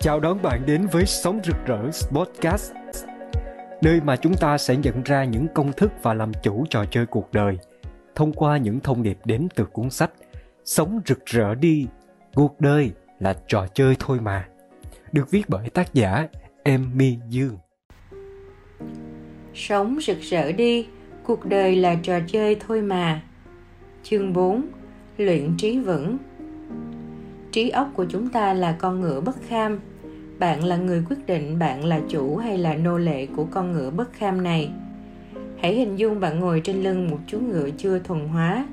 Chào đón bạn đến với Sống Rực Rỡ Podcast Nơi mà chúng ta sẽ nhận ra những công thức và làm chủ trò chơi cuộc đời Thông qua những thông điệp đến từ cuốn sách Sống rực rỡ đi, cuộc đời là trò chơi thôi mà. Được viết bởi tác giả Emmy Dương. Sống rực rỡ đi, cuộc đời là trò chơi thôi mà. Chương 4 Luyện trí vững. Trí óc của chúng ta là con ngựa bất kham bạn là người quyết định bạn là chủ hay là nô lệ của con ngựa bất kham này. Hãy hình dung bạn ngồi trên lưng một chú ngựa chưa thuần hóa.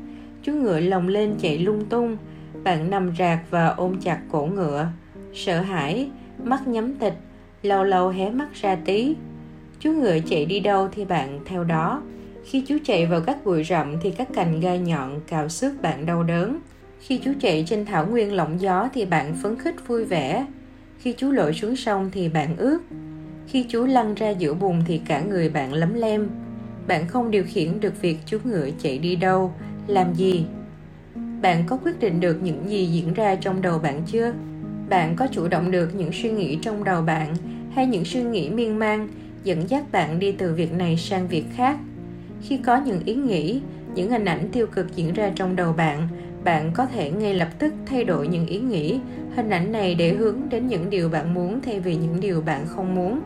Chú ngựa lồng lên chạy lung tung. Bạn nằm rạc và ôm chặt cổ ngựa. Sợ hãi, mắt nhắm tịch, lâu lâu hé mắt ra tí. Chú ngựa chạy đi đâu thì bạn theo đó. Khi chú chạy vào các bụi rậm thì các cành gai nhọn cào xước bạn đau đớn. Khi chú chạy trên thảo nguyên lộng gió thì bạn phấn khích vui vẻ. Khi chú lội xuống sông thì bạn ướt. Khi chú lăn ra giữa bùn thì cả người bạn lấm lem. Bạn không điều khiển được việc chú ngựa chạy đi đâu, làm gì. Bạn có quyết định được những gì diễn ra trong đầu bạn chưa? Bạn có chủ động được những suy nghĩ trong đầu bạn hay những suy nghĩ miên man dẫn dắt bạn đi từ việc này sang việc khác? Khi có những ý nghĩ, những hình ảnh tiêu cực diễn ra trong đầu bạn, bạn có thể ngay lập tức thay đổi những ý nghĩ, hình ảnh này để hướng đến những điều bạn muốn thay vì những điều bạn không muốn.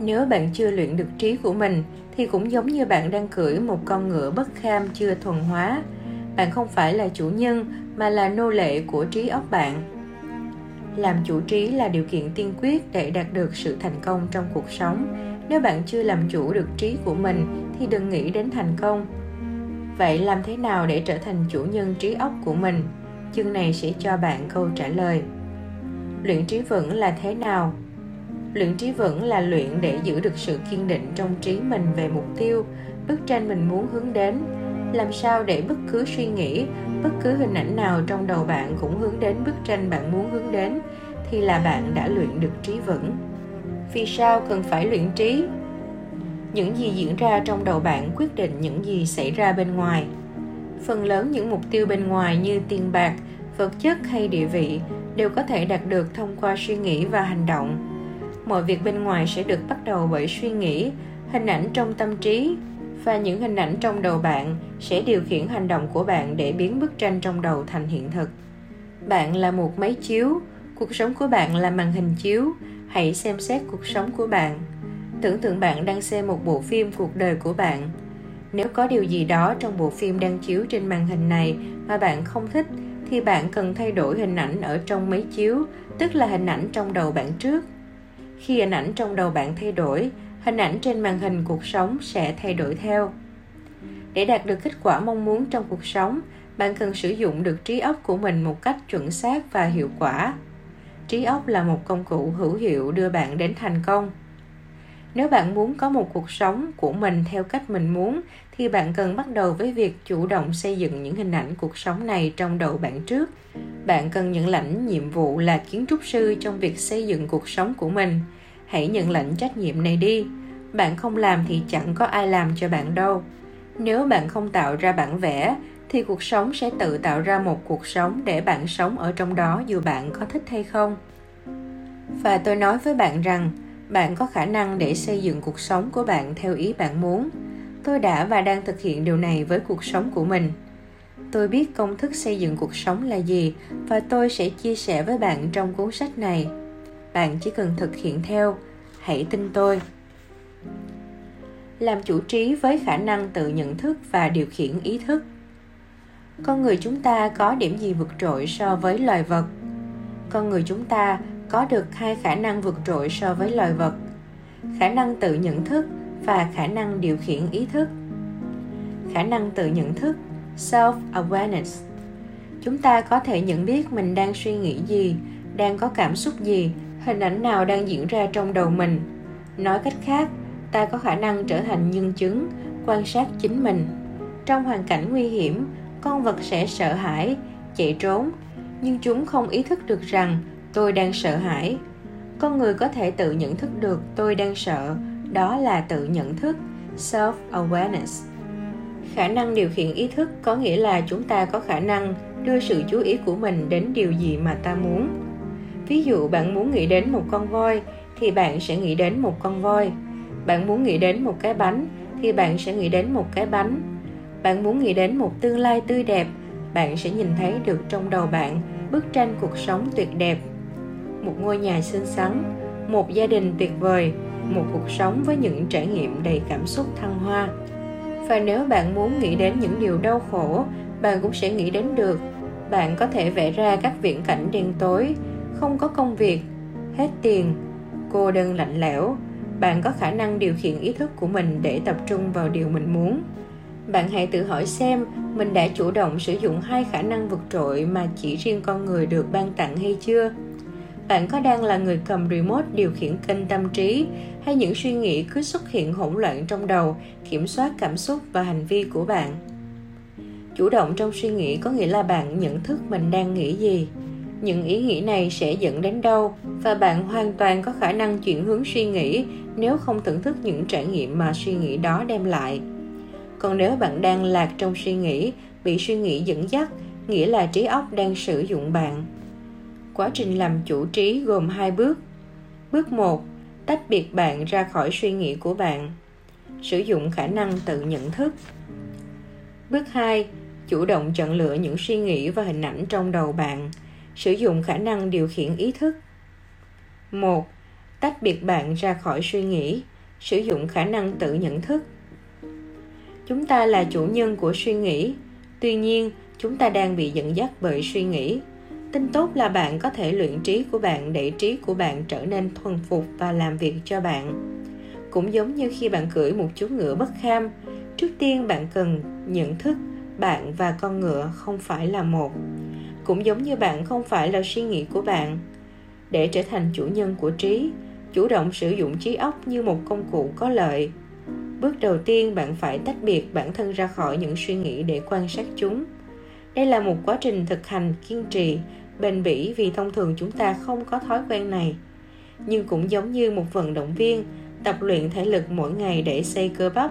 Nếu bạn chưa luyện được trí của mình, thì cũng giống như bạn đang cưỡi một con ngựa bất kham chưa thuần hóa. Bạn không phải là chủ nhân, mà là nô lệ của trí óc bạn. Làm chủ trí là điều kiện tiên quyết để đạt được sự thành công trong cuộc sống. Nếu bạn chưa làm chủ được trí của mình, thì đừng nghĩ đến thành công. Vậy làm thế nào để trở thành chủ nhân trí óc của mình? Chương này sẽ cho bạn câu trả lời. Luyện trí vững là thế nào? Luyện trí vững là luyện để giữ được sự kiên định trong trí mình về mục tiêu, bức tranh mình muốn hướng đến. Làm sao để bất cứ suy nghĩ, bất cứ hình ảnh nào trong đầu bạn cũng hướng đến bức tranh bạn muốn hướng đến thì là bạn đã luyện được trí vững. Vì sao cần phải luyện trí? Những gì diễn ra trong đầu bạn quyết định những gì xảy ra bên ngoài. Phần lớn những mục tiêu bên ngoài như tiền bạc, vật chất hay địa vị đều có thể đạt được thông qua suy nghĩ và hành động. Mọi việc bên ngoài sẽ được bắt đầu bởi suy nghĩ, hình ảnh trong tâm trí và những hình ảnh trong đầu bạn sẽ điều khiển hành động của bạn để biến bức tranh trong đầu thành hiện thực. Bạn là một máy chiếu, cuộc sống của bạn là màn hình chiếu. Hãy xem xét cuộc sống của bạn tưởng tượng bạn đang xem một bộ phim cuộc đời của bạn. Nếu có điều gì đó trong bộ phim đang chiếu trên màn hình này mà bạn không thích, thì bạn cần thay đổi hình ảnh ở trong máy chiếu, tức là hình ảnh trong đầu bạn trước. Khi hình ảnh trong đầu bạn thay đổi, hình ảnh trên màn hình cuộc sống sẽ thay đổi theo. Để đạt được kết quả mong muốn trong cuộc sống, bạn cần sử dụng được trí óc của mình một cách chuẩn xác và hiệu quả. Trí óc là một công cụ hữu hiệu đưa bạn đến thành công nếu bạn muốn có một cuộc sống của mình theo cách mình muốn, thì bạn cần bắt đầu với việc chủ động xây dựng những hình ảnh cuộc sống này trong đầu bạn trước. Bạn cần nhận lãnh nhiệm vụ là kiến trúc sư trong việc xây dựng cuộc sống của mình. Hãy nhận lãnh trách nhiệm này đi. Bạn không làm thì chẳng có ai làm cho bạn đâu. Nếu bạn không tạo ra bản vẽ, thì cuộc sống sẽ tự tạo ra một cuộc sống để bạn sống ở trong đó dù bạn có thích hay không. Và tôi nói với bạn rằng bạn có khả năng để xây dựng cuộc sống của bạn theo ý bạn muốn. Tôi đã và đang thực hiện điều này với cuộc sống của mình. Tôi biết công thức xây dựng cuộc sống là gì và tôi sẽ chia sẻ với bạn trong cuốn sách này. Bạn chỉ cần thực hiện theo. Hãy tin tôi. Làm chủ trí với khả năng tự nhận thức và điều khiển ý thức. Con người chúng ta có điểm gì vượt trội so với loài vật? Con người chúng ta có được hai khả năng vượt trội so với loài vật, khả năng tự nhận thức và khả năng điều khiển ý thức. Khả năng tự nhận thức self awareness chúng ta có thể nhận biết mình đang suy nghĩ gì, đang có cảm xúc gì, hình ảnh nào đang diễn ra trong đầu mình. Nói cách khác, ta có khả năng trở thành nhân chứng, quan sát chính mình. Trong hoàn cảnh nguy hiểm, con vật sẽ sợ hãi, chạy trốn, nhưng chúng không ý thức được rằng tôi đang sợ hãi. Con người có thể tự nhận thức được tôi đang sợ, đó là tự nhận thức self awareness khả năng điều khiển ý thức có nghĩa là chúng ta có khả năng đưa sự chú ý của mình đến điều gì mà ta muốn. Ví dụ bạn muốn nghĩ đến một con voi thì bạn sẽ nghĩ đến một con voi. Bạn muốn nghĩ đến một cái bánh thì bạn sẽ nghĩ đến một cái bánh. Bạn muốn nghĩ đến một tương lai tươi đẹp, bạn sẽ nhìn thấy được trong đầu bạn bức tranh cuộc sống tuyệt đẹp một ngôi nhà xinh xắn, một gia đình tuyệt vời, một cuộc sống với những trải nghiệm đầy cảm xúc thăng hoa. Và nếu bạn muốn nghĩ đến những điều đau khổ, bạn cũng sẽ nghĩ đến được. Bạn có thể vẽ ra các viễn cảnh đen tối, không có công việc, hết tiền, cô đơn lạnh lẽo. Bạn có khả năng điều khiển ý thức của mình để tập trung vào điều mình muốn. Bạn hãy tự hỏi xem mình đã chủ động sử dụng hai khả năng vượt trội mà chỉ riêng con người được ban tặng hay chưa bạn có đang là người cầm remote điều khiển kênh tâm trí hay những suy nghĩ cứ xuất hiện hỗn loạn trong đầu, kiểm soát cảm xúc và hành vi của bạn? Chủ động trong suy nghĩ có nghĩa là bạn nhận thức mình đang nghĩ gì. Những ý nghĩ này sẽ dẫn đến đâu và bạn hoàn toàn có khả năng chuyển hướng suy nghĩ nếu không thưởng thức những trải nghiệm mà suy nghĩ đó đem lại. Còn nếu bạn đang lạc trong suy nghĩ, bị suy nghĩ dẫn dắt, nghĩa là trí óc đang sử dụng bạn quá trình làm chủ trí gồm hai bước. Bước một, tách biệt bạn ra khỏi suy nghĩ của bạn. Sử dụng khả năng tự nhận thức. Bước 2 chủ động chọn lựa những suy nghĩ và hình ảnh trong đầu bạn. Sử dụng khả năng điều khiển ý thức. Một, tách biệt bạn ra khỏi suy nghĩ. Sử dụng khả năng tự nhận thức. Chúng ta là chủ nhân của suy nghĩ. Tuy nhiên, chúng ta đang bị dẫn dắt bởi suy nghĩ tin tốt là bạn có thể luyện trí của bạn để trí của bạn trở nên thuần phục và làm việc cho bạn. Cũng giống như khi bạn cưỡi một chú ngựa bất kham, trước tiên bạn cần nhận thức bạn và con ngựa không phải là một. Cũng giống như bạn không phải là suy nghĩ của bạn. Để trở thành chủ nhân của trí, chủ động sử dụng trí óc như một công cụ có lợi. Bước đầu tiên, bạn phải tách biệt bản thân ra khỏi những suy nghĩ để quan sát chúng đây là một quá trình thực hành kiên trì, bền bỉ vì thông thường chúng ta không có thói quen này. Nhưng cũng giống như một vận động viên, tập luyện thể lực mỗi ngày để xây cơ bắp,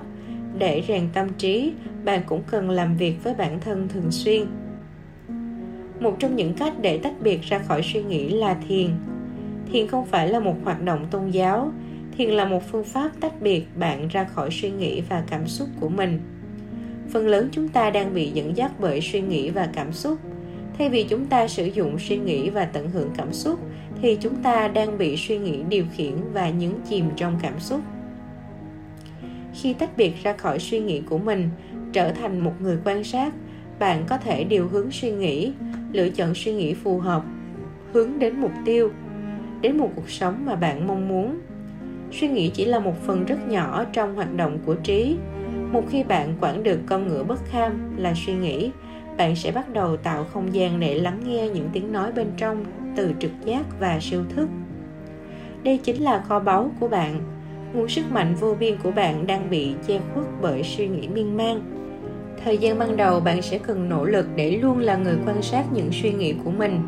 để rèn tâm trí, bạn cũng cần làm việc với bản thân thường xuyên. Một trong những cách để tách biệt ra khỏi suy nghĩ là thiền. Thiền không phải là một hoạt động tôn giáo, thiền là một phương pháp tách biệt bạn ra khỏi suy nghĩ và cảm xúc của mình phần lớn chúng ta đang bị dẫn dắt bởi suy nghĩ và cảm xúc. Thay vì chúng ta sử dụng suy nghĩ và tận hưởng cảm xúc, thì chúng ta đang bị suy nghĩ điều khiển và nhấn chìm trong cảm xúc. Khi tách biệt ra khỏi suy nghĩ của mình, trở thành một người quan sát, bạn có thể điều hướng suy nghĩ, lựa chọn suy nghĩ phù hợp, hướng đến mục tiêu, đến một cuộc sống mà bạn mong muốn. Suy nghĩ chỉ là một phần rất nhỏ trong hoạt động của trí một khi bạn quản được con ngựa bất kham là suy nghĩ, bạn sẽ bắt đầu tạo không gian để lắng nghe những tiếng nói bên trong từ trực giác và siêu thức. Đây chính là kho báu của bạn. Nguồn sức mạnh vô biên của bạn đang bị che khuất bởi suy nghĩ miên man. Thời gian ban đầu, bạn sẽ cần nỗ lực để luôn là người quan sát những suy nghĩ của mình.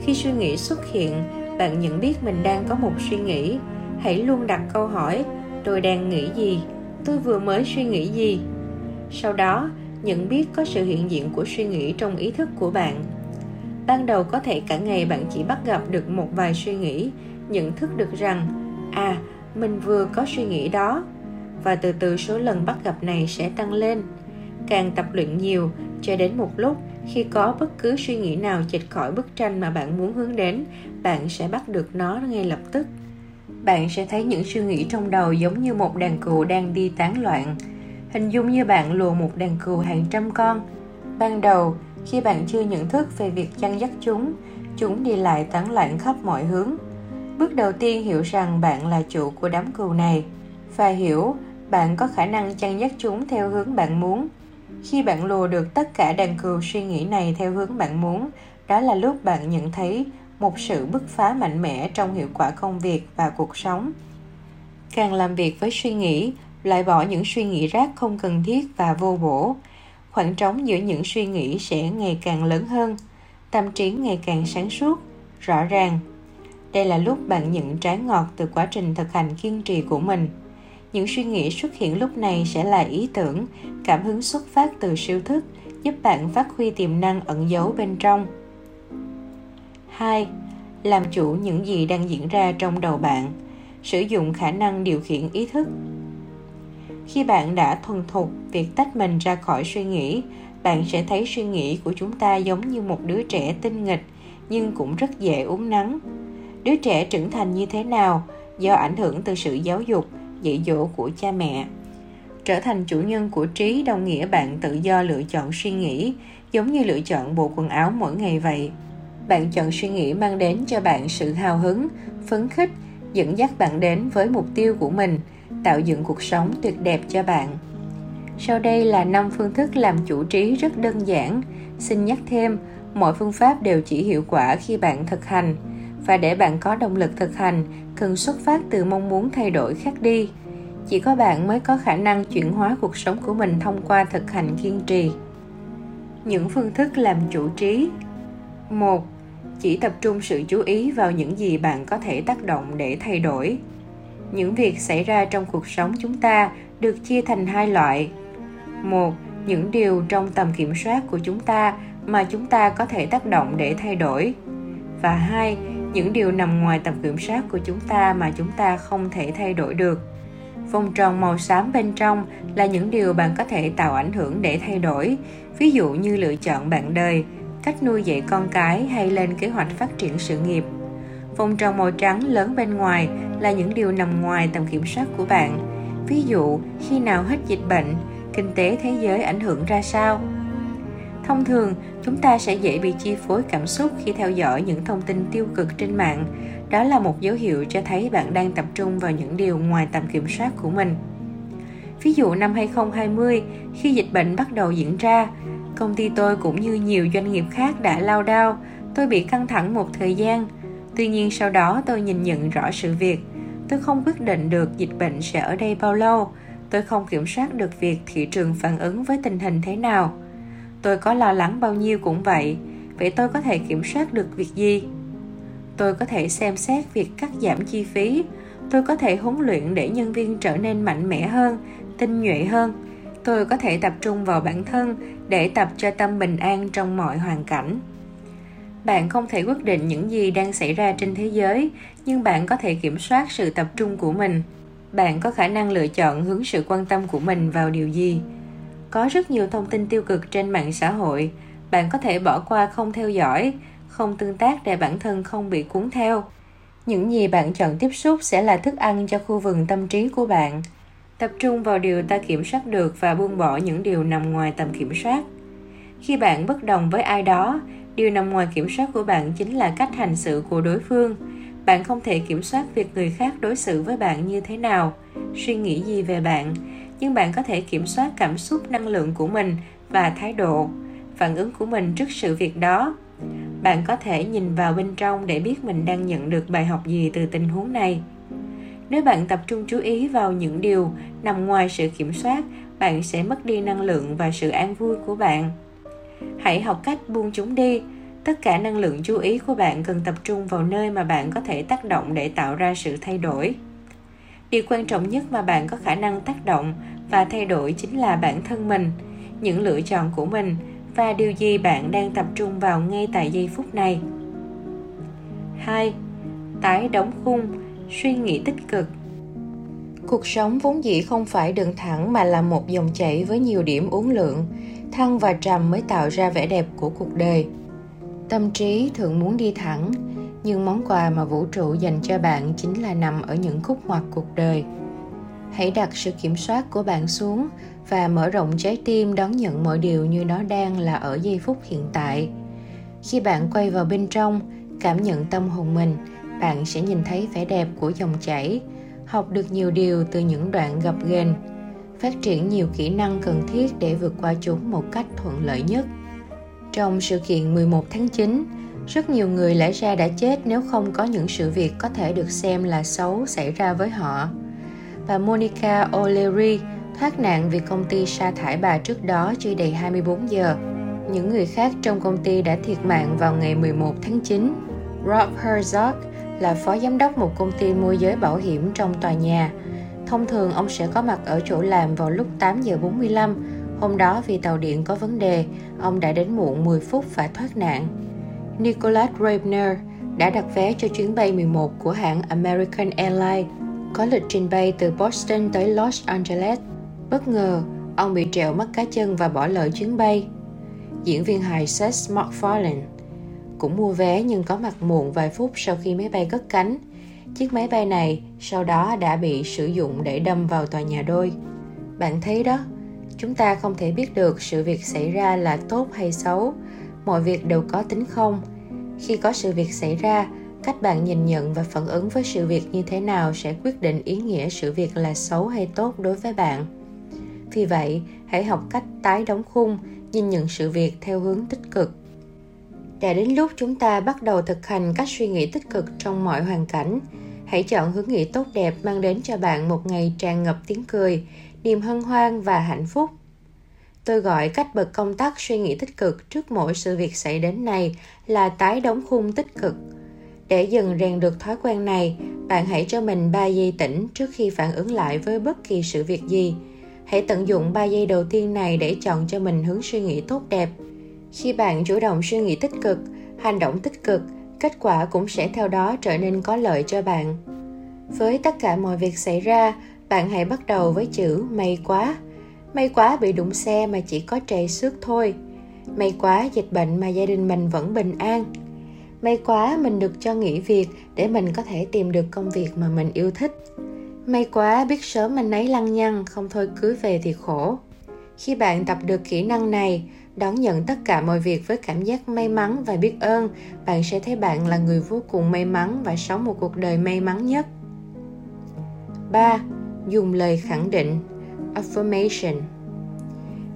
Khi suy nghĩ xuất hiện, bạn nhận biết mình đang có một suy nghĩ. Hãy luôn đặt câu hỏi, tôi đang nghĩ gì? Tôi vừa mới suy nghĩ gì? Sau đó, nhận biết có sự hiện diện của suy nghĩ trong ý thức của bạn. Ban đầu có thể cả ngày bạn chỉ bắt gặp được một vài suy nghĩ, nhận thức được rằng à mình vừa có suy nghĩ đó. Và từ từ số lần bắt gặp này sẽ tăng lên. Càng tập luyện nhiều, cho đến một lúc, khi có bất cứ suy nghĩ nào chệch khỏi bức tranh mà bạn muốn hướng đến, bạn sẽ bắt được nó ngay lập tức bạn sẽ thấy những suy nghĩ trong đầu giống như một đàn cừu đang đi tán loạn. Hình dung như bạn lùa một đàn cừu hàng trăm con. Ban đầu, khi bạn chưa nhận thức về việc chăn dắt chúng chúng đi lại tán loạn khắp mọi hướng. Bước đầu tiên hiểu rằng bạn là chủ của đám cừu này và hiểu bạn có khả năng chăn dắt chúng theo hướng bạn muốn. Khi bạn lùa được tất cả đàn cừu suy nghĩ này theo hướng bạn muốn, đó là lúc bạn nhận thấy một sự bứt phá mạnh mẽ trong hiệu quả công việc và cuộc sống. Càng làm việc với suy nghĩ, loại bỏ những suy nghĩ rác không cần thiết và vô bổ. Khoảng trống giữa những suy nghĩ sẽ ngày càng lớn hơn, tâm trí ngày càng sáng suốt, rõ ràng. Đây là lúc bạn nhận trái ngọt từ quá trình thực hành kiên trì của mình. Những suy nghĩ xuất hiện lúc này sẽ là ý tưởng, cảm hứng xuất phát từ siêu thức, giúp bạn phát huy tiềm năng ẩn giấu bên trong. 2. làm chủ những gì đang diễn ra trong đầu bạn, sử dụng khả năng điều khiển ý thức. Khi bạn đã thuần thục việc tách mình ra khỏi suy nghĩ, bạn sẽ thấy suy nghĩ của chúng ta giống như một đứa trẻ tinh nghịch, nhưng cũng rất dễ uống nắng đứa trẻ trưởng thành như thế nào do ảnh hưởng từ sự giáo dục, dạy dỗ của cha mẹ. Trở thành chủ nhân của trí đồng nghĩa bạn tự do lựa chọn suy nghĩ, giống như lựa chọn bộ quần áo mỗi ngày vậy bạn chọn suy nghĩ mang đến cho bạn sự hào hứng, phấn khích, dẫn dắt bạn đến với mục tiêu của mình, tạo dựng cuộc sống tuyệt đẹp cho bạn. Sau đây là năm phương thức làm chủ trí rất đơn giản. Xin nhắc thêm, mọi phương pháp đều chỉ hiệu quả khi bạn thực hành. Và để bạn có động lực thực hành, cần xuất phát từ mong muốn thay đổi khác đi. Chỉ có bạn mới có khả năng chuyển hóa cuộc sống của mình thông qua thực hành kiên trì. Những phương thức làm chủ trí. Một chỉ tập trung sự chú ý vào những gì bạn có thể tác động để thay đổi. Những việc xảy ra trong cuộc sống chúng ta được chia thành hai loại. Một, những điều trong tầm kiểm soát của chúng ta mà chúng ta có thể tác động để thay đổi. Và hai, những điều nằm ngoài tầm kiểm soát của chúng ta mà chúng ta không thể thay đổi được. Vòng tròn màu xám bên trong là những điều bạn có thể tạo ảnh hưởng để thay đổi. Ví dụ như lựa chọn bạn đời cách nuôi dạy con cái hay lên kế hoạch phát triển sự nghiệp. Vòng tròn màu trắng lớn bên ngoài là những điều nằm ngoài tầm kiểm soát của bạn. Ví dụ, khi nào hết dịch bệnh, kinh tế thế giới ảnh hưởng ra sao? Thông thường, chúng ta sẽ dễ bị chi phối cảm xúc khi theo dõi những thông tin tiêu cực trên mạng. Đó là một dấu hiệu cho thấy bạn đang tập trung vào những điều ngoài tầm kiểm soát của mình. Ví dụ, năm 2020 khi dịch bệnh bắt đầu diễn ra công ty tôi cũng như nhiều doanh nghiệp khác đã lao đao. Tôi bị căng thẳng một thời gian. Tuy nhiên sau đó tôi nhìn nhận rõ sự việc. Tôi không quyết định được dịch bệnh sẽ ở đây bao lâu. Tôi không kiểm soát được việc thị trường phản ứng với tình hình thế nào. Tôi có lo lắng bao nhiêu cũng vậy. Vậy tôi có thể kiểm soát được việc gì? Tôi có thể xem xét việc cắt giảm chi phí. Tôi có thể huấn luyện để nhân viên trở nên mạnh mẽ hơn, tinh nhuệ hơn tôi có thể tập trung vào bản thân để tập cho tâm bình an trong mọi hoàn cảnh. Bạn không thể quyết định những gì đang xảy ra trên thế giới, nhưng bạn có thể kiểm soát sự tập trung của mình. Bạn có khả năng lựa chọn hướng sự quan tâm của mình vào điều gì. Có rất nhiều thông tin tiêu cực trên mạng xã hội. Bạn có thể bỏ qua không theo dõi, không tương tác để bản thân không bị cuốn theo. Những gì bạn chọn tiếp xúc sẽ là thức ăn cho khu vườn tâm trí của bạn tập trung vào điều ta kiểm soát được và buông bỏ những điều nằm ngoài tầm kiểm soát. Khi bạn bất đồng với ai đó, điều nằm ngoài kiểm soát của bạn chính là cách hành xử của đối phương. Bạn không thể kiểm soát việc người khác đối xử với bạn như thế nào, suy nghĩ gì về bạn, nhưng bạn có thể kiểm soát cảm xúc, năng lượng của mình và thái độ, phản ứng của mình trước sự việc đó. Bạn có thể nhìn vào bên trong để biết mình đang nhận được bài học gì từ tình huống này nếu bạn tập trung chú ý vào những điều nằm ngoài sự kiểm soát bạn sẽ mất đi năng lượng và sự an vui của bạn. Hãy học cách buông chúng đi. Tất cả năng lượng chú ý của bạn cần tập trung vào nơi mà bạn có thể tác động để tạo ra sự thay đổi. Điều quan trọng nhất mà bạn có khả năng tác động và thay đổi chính là bản thân mình những lựa chọn của mình và điều gì bạn đang tập trung vào ngay tại giây phút này. 2. Tái đóng khung, suy nghĩ tích cực Cuộc sống vốn dĩ không phải đường thẳng mà là một dòng chảy với nhiều điểm uốn lượn, thăng và trầm mới tạo ra vẻ đẹp của cuộc đời. Tâm trí thường muốn đi thẳng, nhưng món quà mà vũ trụ dành cho bạn chính là nằm ở những khúc ngoặt cuộc đời. Hãy đặt sự kiểm soát của bạn xuống và mở rộng trái tim đón nhận mọi điều như nó đang là ở giây phút hiện tại. Khi bạn quay vào bên trong, cảm nhận tâm hồn mình, bạn sẽ nhìn thấy vẻ đẹp của dòng chảy, học được nhiều điều từ những đoạn gập ghềnh, phát triển nhiều kỹ năng cần thiết để vượt qua chúng một cách thuận lợi nhất. Trong sự kiện 11 tháng 9, rất nhiều người lẽ ra đã chết nếu không có những sự việc có thể được xem là xấu xảy ra với họ. Và Monica O'Leary thoát nạn vì công ty sa thải bà trước đó chưa đầy 24 giờ. Những người khác trong công ty đã thiệt mạng vào ngày 11 tháng 9. Rob Herzog là phó giám đốc một công ty môi giới bảo hiểm trong tòa nhà. Thông thường ông sẽ có mặt ở chỗ làm vào lúc 8 giờ 45. Hôm đó vì tàu điện có vấn đề, ông đã đến muộn 10 phút và thoát nạn. Nicholas Rabner đã đặt vé cho chuyến bay 11 của hãng American Airlines có lịch trình bay từ Boston tới Los Angeles. Bất ngờ, ông bị trẹo mất cá chân và bỏ lỡ chuyến bay. Diễn viên hài Seth MacFarlane cũng mua vé nhưng có mặt muộn vài phút sau khi máy bay cất cánh. Chiếc máy bay này sau đó đã bị sử dụng để đâm vào tòa nhà đôi. Bạn thấy đó, chúng ta không thể biết được sự việc xảy ra là tốt hay xấu. Mọi việc đều có tính không. Khi có sự việc xảy ra, cách bạn nhìn nhận và phản ứng với sự việc như thế nào sẽ quyết định ý nghĩa sự việc là xấu hay tốt đối với bạn vì vậy hãy học cách tái đóng khung nhìn nhận sự việc theo hướng tích cực đã đến lúc chúng ta bắt đầu thực hành cách suy nghĩ tích cực trong mọi hoàn cảnh hãy chọn hướng nghĩ tốt đẹp mang đến cho bạn một ngày tràn ngập tiếng cười niềm hân hoan và hạnh phúc tôi gọi cách bật công tắc suy nghĩ tích cực trước mỗi sự việc xảy đến này là tái đóng khung tích cực để dần rèn được thói quen này, bạn hãy cho mình 3 giây tĩnh trước khi phản ứng lại với bất kỳ sự việc gì. Hãy tận dụng 3 giây đầu tiên này để chọn cho mình hướng suy nghĩ tốt đẹp. Khi bạn chủ động suy nghĩ tích cực, hành động tích cực, kết quả cũng sẽ theo đó trở nên có lợi cho bạn. Với tất cả mọi việc xảy ra, bạn hãy bắt đầu với chữ may quá. May quá bị đụng xe mà chỉ có trầy xước thôi. May quá dịch bệnh mà gia đình mình vẫn bình an May quá mình được cho nghỉ việc để mình có thể tìm được công việc mà mình yêu thích. May quá biết sớm mình ấy lăng nhăng, không thôi cưới về thì khổ. Khi bạn tập được kỹ năng này, đón nhận tất cả mọi việc với cảm giác may mắn và biết ơn, bạn sẽ thấy bạn là người vô cùng may mắn và sống một cuộc đời may mắn nhất. 3. Dùng lời khẳng định Affirmation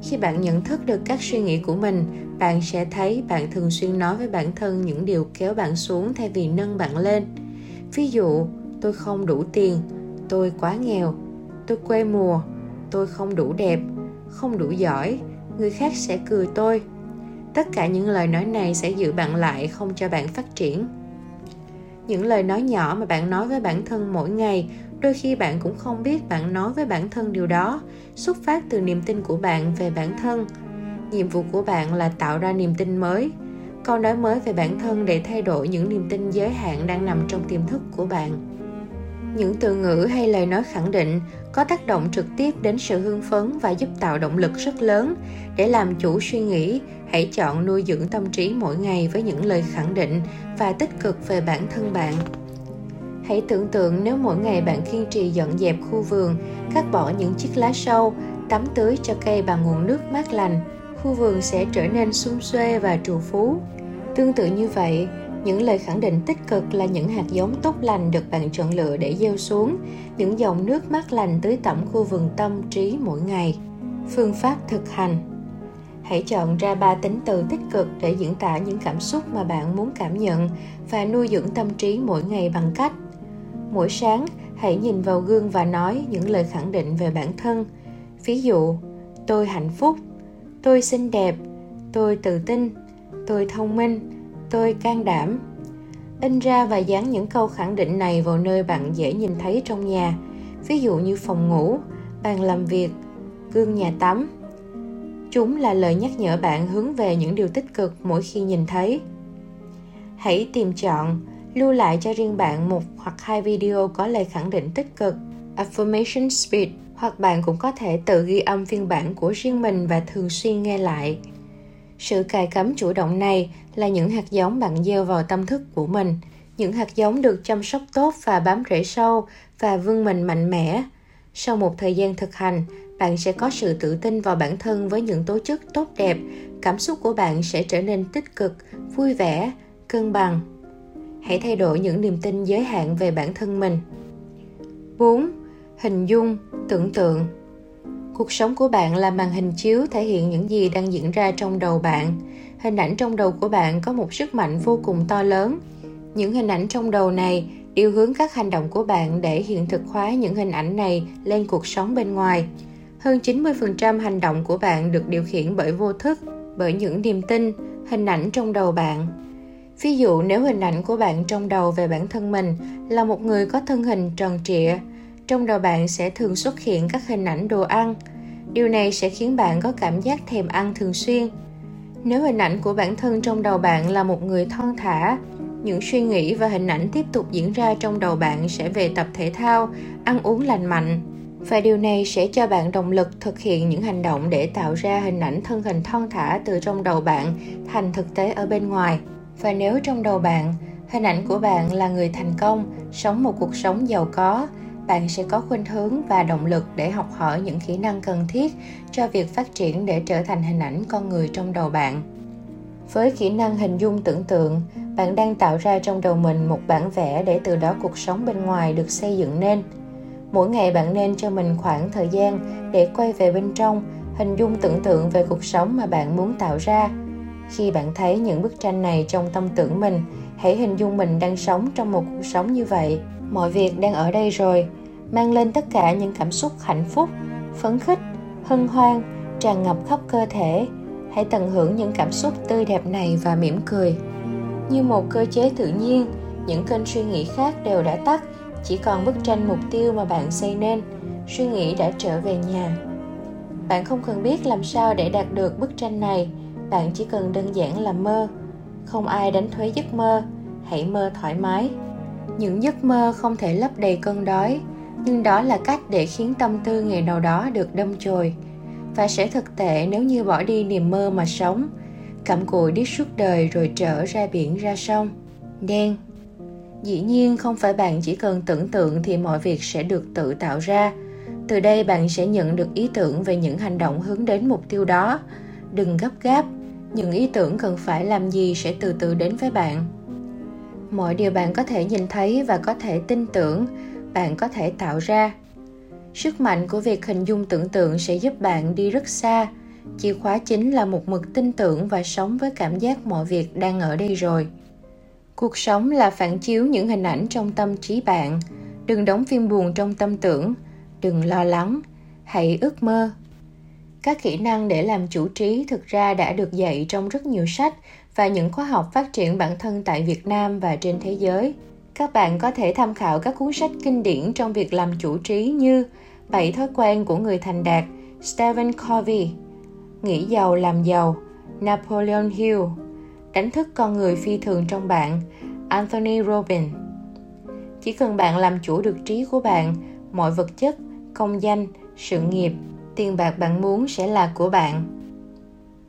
khi bạn nhận thức được các suy nghĩ của mình bạn sẽ thấy bạn thường xuyên nói với bản thân những điều kéo bạn xuống thay vì nâng bạn lên ví dụ tôi không đủ tiền tôi quá nghèo tôi quê mùa tôi không đủ đẹp không đủ giỏi người khác sẽ cười tôi. Tất cả những lời nói này sẽ giữ bạn lại, không cho bạn phát triển. Những lời nói nhỏ mà bạn nói với bản thân mỗi ngày, đôi khi bạn cũng không biết bạn nói với bản thân điều đó. Xuất phát từ niềm tin của bạn về bản thân. Nhiệm vụ của bạn là tạo ra niềm tin mới. Câu nói mới về bản thân để thay đổi những niềm tin giới hạn đang nằm trong tiềm thức của bạn những từ ngữ hay lời nói khẳng định có tác động trực tiếp đến sự hưng phấn và giúp tạo động lực rất lớn để làm chủ suy nghĩ hãy chọn nuôi dưỡng tâm trí mỗi ngày với những lời khẳng định và tích cực về bản thân bạn Hãy tưởng tượng nếu mỗi ngày bạn kiên trì dọn dẹp khu vườn, cắt bỏ những chiếc lá sâu, tắm tưới cho cây bằng nguồn nước mát lành, khu vườn sẽ trở nên xung xuê và trù phú. Tương tự như vậy, những lời khẳng định tích cực là những hạt giống tốt lành được bạn chọn lựa để gieo xuống, những dòng nước mát lành tưới tẩm khu vườn tâm trí mỗi ngày. Phương pháp thực hành. Hãy chọn ra ba tính từ tích cực để diễn tả những cảm xúc mà bạn muốn cảm nhận và nuôi dưỡng tâm trí mỗi ngày bằng cách. Mỗi sáng hãy nhìn vào gương và nói những lời khẳng định về bản thân. Ví dụ tôi hạnh phúc. Tôi xinh đẹp. Tôi tự tin. Tôi thông minh tôi can đảm. In ra và dán những câu khẳng định này vào nơi bạn dễ nhìn thấy trong nhà. Ví dụ như phòng ngủ, bàn làm việc, gương nhà tắm. Chúng là lời nhắc nhở bạn hướng về những điều tích cực mỗi khi nhìn thấy. Hãy tìm chọn, lưu lại cho riêng bạn một hoặc hai video có lời khẳng định tích cực, affirmation speech, hoặc bạn cũng có thể tự ghi âm phiên bản của riêng mình và thường xuyên nghe lại. Sự cài cắm chủ động này là những hạt giống bạn gieo vào tâm thức của mình. Những hạt giống được chăm sóc tốt và bám rễ sâu và vươn mình mạnh mẽ. Sau một thời gian thực hành bạn sẽ có sự tự tin vào bản thân với những tố chất tốt đẹp. Cảm xúc của bạn sẽ trở nên tích cực vui vẻ cân bằng. Hãy thay đổi những niềm tin giới hạn về bản thân mình. 4. Hình dung, tưởng tượng. Cuộc sống của bạn là màn hình chiếu thể hiện những gì đang diễn ra trong đầu bạn. Hình ảnh trong đầu của bạn có một sức mạnh vô cùng to lớn. Những hình ảnh trong đầu này điều hướng các hành động của bạn để hiện thực hóa những hình ảnh này lên cuộc sống bên ngoài. Hơn 90% hành động của bạn được điều khiển bởi vô thức, bởi những niềm tin, hình ảnh trong đầu bạn Ví dụ nếu hình ảnh của bạn trong đầu về bản thân mình là một người có thân hình tròn trịa, trong đầu bạn sẽ thường xuất hiện các hình ảnh đồ ăn. Điều này sẽ khiến bạn có cảm giác thèm ăn thường xuyên. Nếu hình ảnh của bản thân trong đầu bạn là một người thon thả, những suy nghĩ và hình ảnh tiếp tục diễn ra trong đầu bạn sẽ về tập thể thao ăn uống lành mạnh và điều này sẽ cho bạn động lực thực hiện những hành động để tạo ra hình ảnh thân hình thon thả từ trong đầu bạn thành thực tế ở bên ngoài và nếu trong đầu bạn hình ảnh của bạn là người thành công sống một cuộc sống giàu có bạn sẽ có khuynh hướng và động lực để học hỏi những kỹ năng cần thiết cho việc phát triển để trở thành hình ảnh con người trong đầu bạn. Với kỹ năng hình dung tưởng tượng, bạn đang tạo ra trong đầu mình một bản vẽ để từ đó cuộc sống bên ngoài được xây dựng nên. Mỗi ngày bạn nên cho mình khoảng thời gian để quay về bên trong, hình dung tưởng tượng về cuộc sống mà bạn muốn tạo ra. Khi bạn thấy những bức tranh này trong tâm tưởng mình, hãy hình dung mình đang sống trong một cuộc sống như vậy mọi việc đang ở đây rồi, mang lên tất cả những cảm xúc hạnh phúc, phấn khích, hân hoan, tràn ngập khắp cơ thể. Hãy tận hưởng những cảm xúc tươi đẹp này và mỉm cười. Như một cơ chế tự nhiên, những kênh suy nghĩ khác đều đã tắt, chỉ còn bức tranh mục tiêu mà bạn xây nên. Suy nghĩ đã trở về nhà. Bạn không cần biết làm sao để đạt được bức tranh này, bạn chỉ cần đơn giản là mơ. Không ai đánh thuế giấc mơ, hãy mơ thoải mái những giấc mơ không thể lấp đầy cơn đói, nhưng đó là cách để khiến tâm tư ngày nào đó được đâm chồi. Và sẽ thực tệ nếu như bỏ đi niềm mơ mà sống. Cặm cụi đi suốt đời rồi trở ra biển ra sông. Đen. Dĩ nhiên không phải bạn chỉ cần tưởng tượng thì mọi việc sẽ được tự tạo ra. Từ đây bạn sẽ nhận được ý tưởng về những hành động hướng đến mục tiêu đó. Đừng gấp gáp, những ý tưởng cần phải làm gì sẽ từ từ đến với bạn mọi điều bạn có thể nhìn thấy và có thể tin tưởng, bạn có thể tạo ra. Sức mạnh của việc hình dung tưởng tượng sẽ giúp bạn đi rất xa. Chìa khóa chính là một mực tin tưởng và sống với cảm giác mọi việc đang ở đây rồi. Cuộc sống là phản chiếu những hình ảnh trong tâm trí bạn. Đừng đóng phim buồn trong tâm tưởng. Đừng lo lắng. Hãy ước mơ. Các kỹ năng để làm chủ trí thực ra đã được dạy trong rất nhiều sách và những khóa học phát triển bản thân tại Việt Nam và trên thế giới. Các bạn có thể tham khảo các cuốn sách kinh điển trong việc làm chủ trí như Bảy thói quen của người thành đạt, Stephen Covey, Nghĩ giàu làm giàu, Napoleon Hill, Đánh thức con người phi thường trong bạn, Anthony Robbins. Chỉ cần bạn làm chủ được trí của bạn, mọi vật chất, công danh, sự nghiệp, tiền bạc bạn muốn sẽ là của bạn.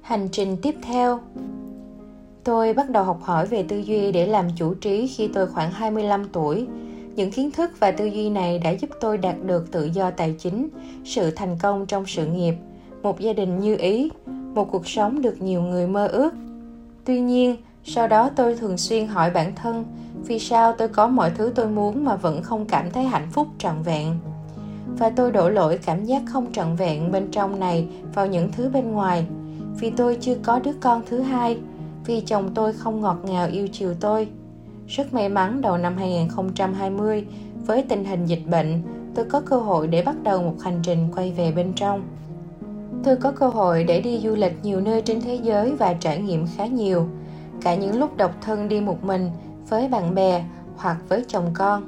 Hành trình tiếp theo Tôi bắt đầu học hỏi về tư duy để làm chủ trí khi tôi khoảng 25 tuổi. Những kiến thức và tư duy này đã giúp tôi đạt được tự do tài chính, sự thành công trong sự nghiệp, một gia đình như ý, một cuộc sống được nhiều người mơ ước. Tuy nhiên, sau đó tôi thường xuyên hỏi bản thân vì sao tôi có mọi thứ tôi muốn mà vẫn không cảm thấy hạnh phúc trọn vẹn và tôi đổ lỗi cảm giác không trọn vẹn bên trong này vào những thứ bên ngoài vì tôi chưa có đứa con thứ hai vì chồng tôi không ngọt ngào yêu chiều tôi. Rất may mắn đầu năm 2020, với tình hình dịch bệnh, tôi có cơ hội để bắt đầu một hành trình quay về bên trong. Tôi có cơ hội để đi du lịch nhiều nơi trên thế giới và trải nghiệm khá nhiều, cả những lúc độc thân đi một mình với bạn bè hoặc với chồng con.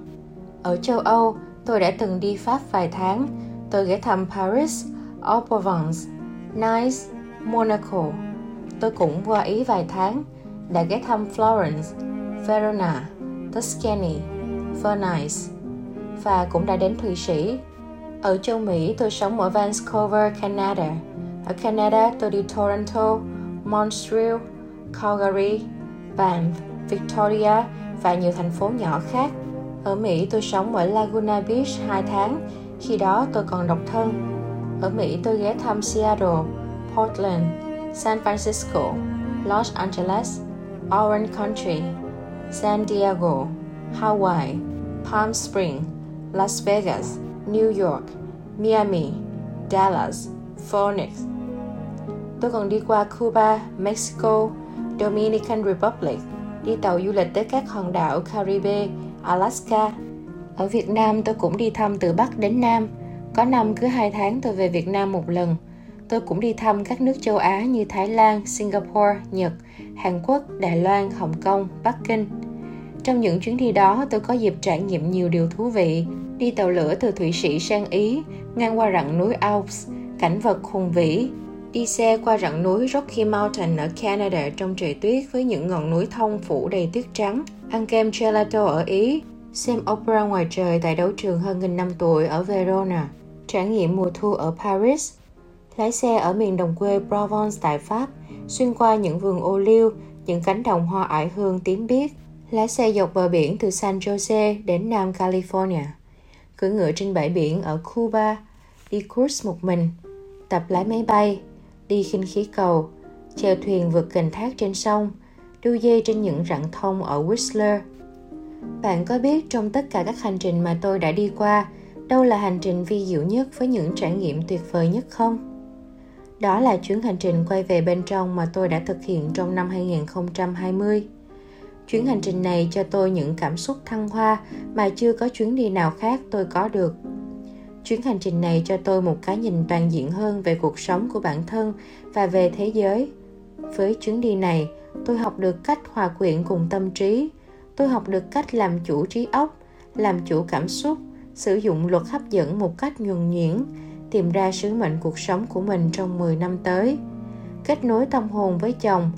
Ở châu Âu, tôi đã từng đi Pháp vài tháng. Tôi ghé thăm Paris, Provence, Nice, Monaco, tôi cũng qua Ý vài tháng, đã ghé thăm Florence, Verona, Tuscany, Venice và cũng đã đến Thụy Sĩ. Ở châu Mỹ, tôi sống ở Vancouver, Canada. Ở Canada, tôi đi Toronto, Montreal, Calgary, Banff, Victoria và nhiều thành phố nhỏ khác. Ở Mỹ, tôi sống ở Laguna Beach 2 tháng, khi đó tôi còn độc thân. Ở Mỹ, tôi ghé thăm Seattle, Portland, San Francisco, Los Angeles, Orange County, San Diego, Hawaii, Palm Springs, Las Vegas, New York, Miami, Dallas, Phoenix. Tôi còn đi qua Cuba, Mexico, Dominican Republic, đi tàu du lịch tới các hòn đảo Caribe, Alaska. Ở Việt Nam tôi cũng đi thăm từ Bắc đến Nam. Có năm cứ hai tháng tôi về Việt Nam một lần – tôi cũng đi thăm các nước châu Á như Thái Lan, Singapore, Nhật, Hàn Quốc, Đài Loan, Hồng Kông, Bắc Kinh. Trong những chuyến đi đó, tôi có dịp trải nghiệm nhiều điều thú vị, đi tàu lửa từ Thụy Sĩ sang Ý, ngang qua rặng núi Alps, cảnh vật hùng vĩ, đi xe qua rặng núi Rocky Mountain ở Canada trong trời tuyết với những ngọn núi thông phủ đầy tuyết trắng, ăn kem gelato ở Ý, xem opera ngoài trời tại đấu trường hơn nghìn năm tuổi ở Verona, trải nghiệm mùa thu ở Paris, lái xe ở miền đồng quê Provence tại Pháp, xuyên qua những vườn ô liu, những cánh đồng hoa ải hương tím biếc, lái xe dọc bờ biển từ San Jose đến Nam California, cưỡi ngựa trên bãi biển ở Cuba, đi cruise một mình, tập lái máy bay, đi khinh khí cầu, chèo thuyền vượt kềnh thác trên sông, đu dây trên những rặng thông ở Whistler. Bạn có biết trong tất cả các hành trình mà tôi đã đi qua, đâu là hành trình vi diệu nhất với những trải nghiệm tuyệt vời nhất không? Đó là chuyến hành trình quay về bên trong mà tôi đã thực hiện trong năm 2020. Chuyến hành trình này cho tôi những cảm xúc thăng hoa mà chưa có chuyến đi nào khác tôi có được. Chuyến hành trình này cho tôi một cái nhìn toàn diện hơn về cuộc sống của bản thân và về thế giới. Với chuyến đi này, tôi học được cách hòa quyện cùng tâm trí. Tôi học được cách làm chủ trí óc, làm chủ cảm xúc, sử dụng luật hấp dẫn một cách nhuần nhuyễn, tìm ra sứ mệnh cuộc sống của mình trong 10 năm tới. Kết nối tâm hồn với chồng,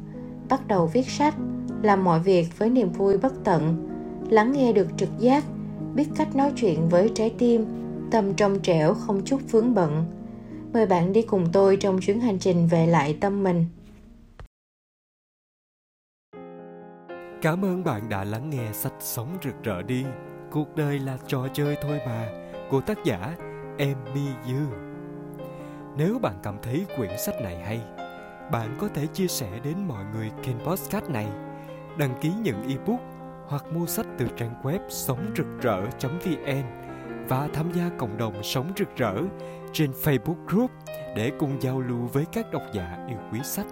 bắt đầu viết sách, làm mọi việc với niềm vui bất tận, lắng nghe được trực giác, biết cách nói chuyện với trái tim, tâm trong trẻo không chút vướng bận. Mời bạn đi cùng tôi trong chuyến hành trình về lại tâm mình. Cảm ơn bạn đã lắng nghe sách Sống rực rỡ đi. Cuộc đời là trò chơi thôi mà của tác giả Emmy Dư. Nếu bạn cảm thấy quyển sách này hay, bạn có thể chia sẻ đến mọi người kênh podcast này, đăng ký nhận ebook hoặc mua sách từ trang web sống rực rỡ.vn và tham gia cộng đồng sống rực rỡ trên Facebook group để cùng giao lưu với các độc giả yêu quý sách.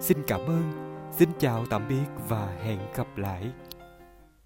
Xin cảm ơn, xin chào tạm biệt và hẹn gặp lại.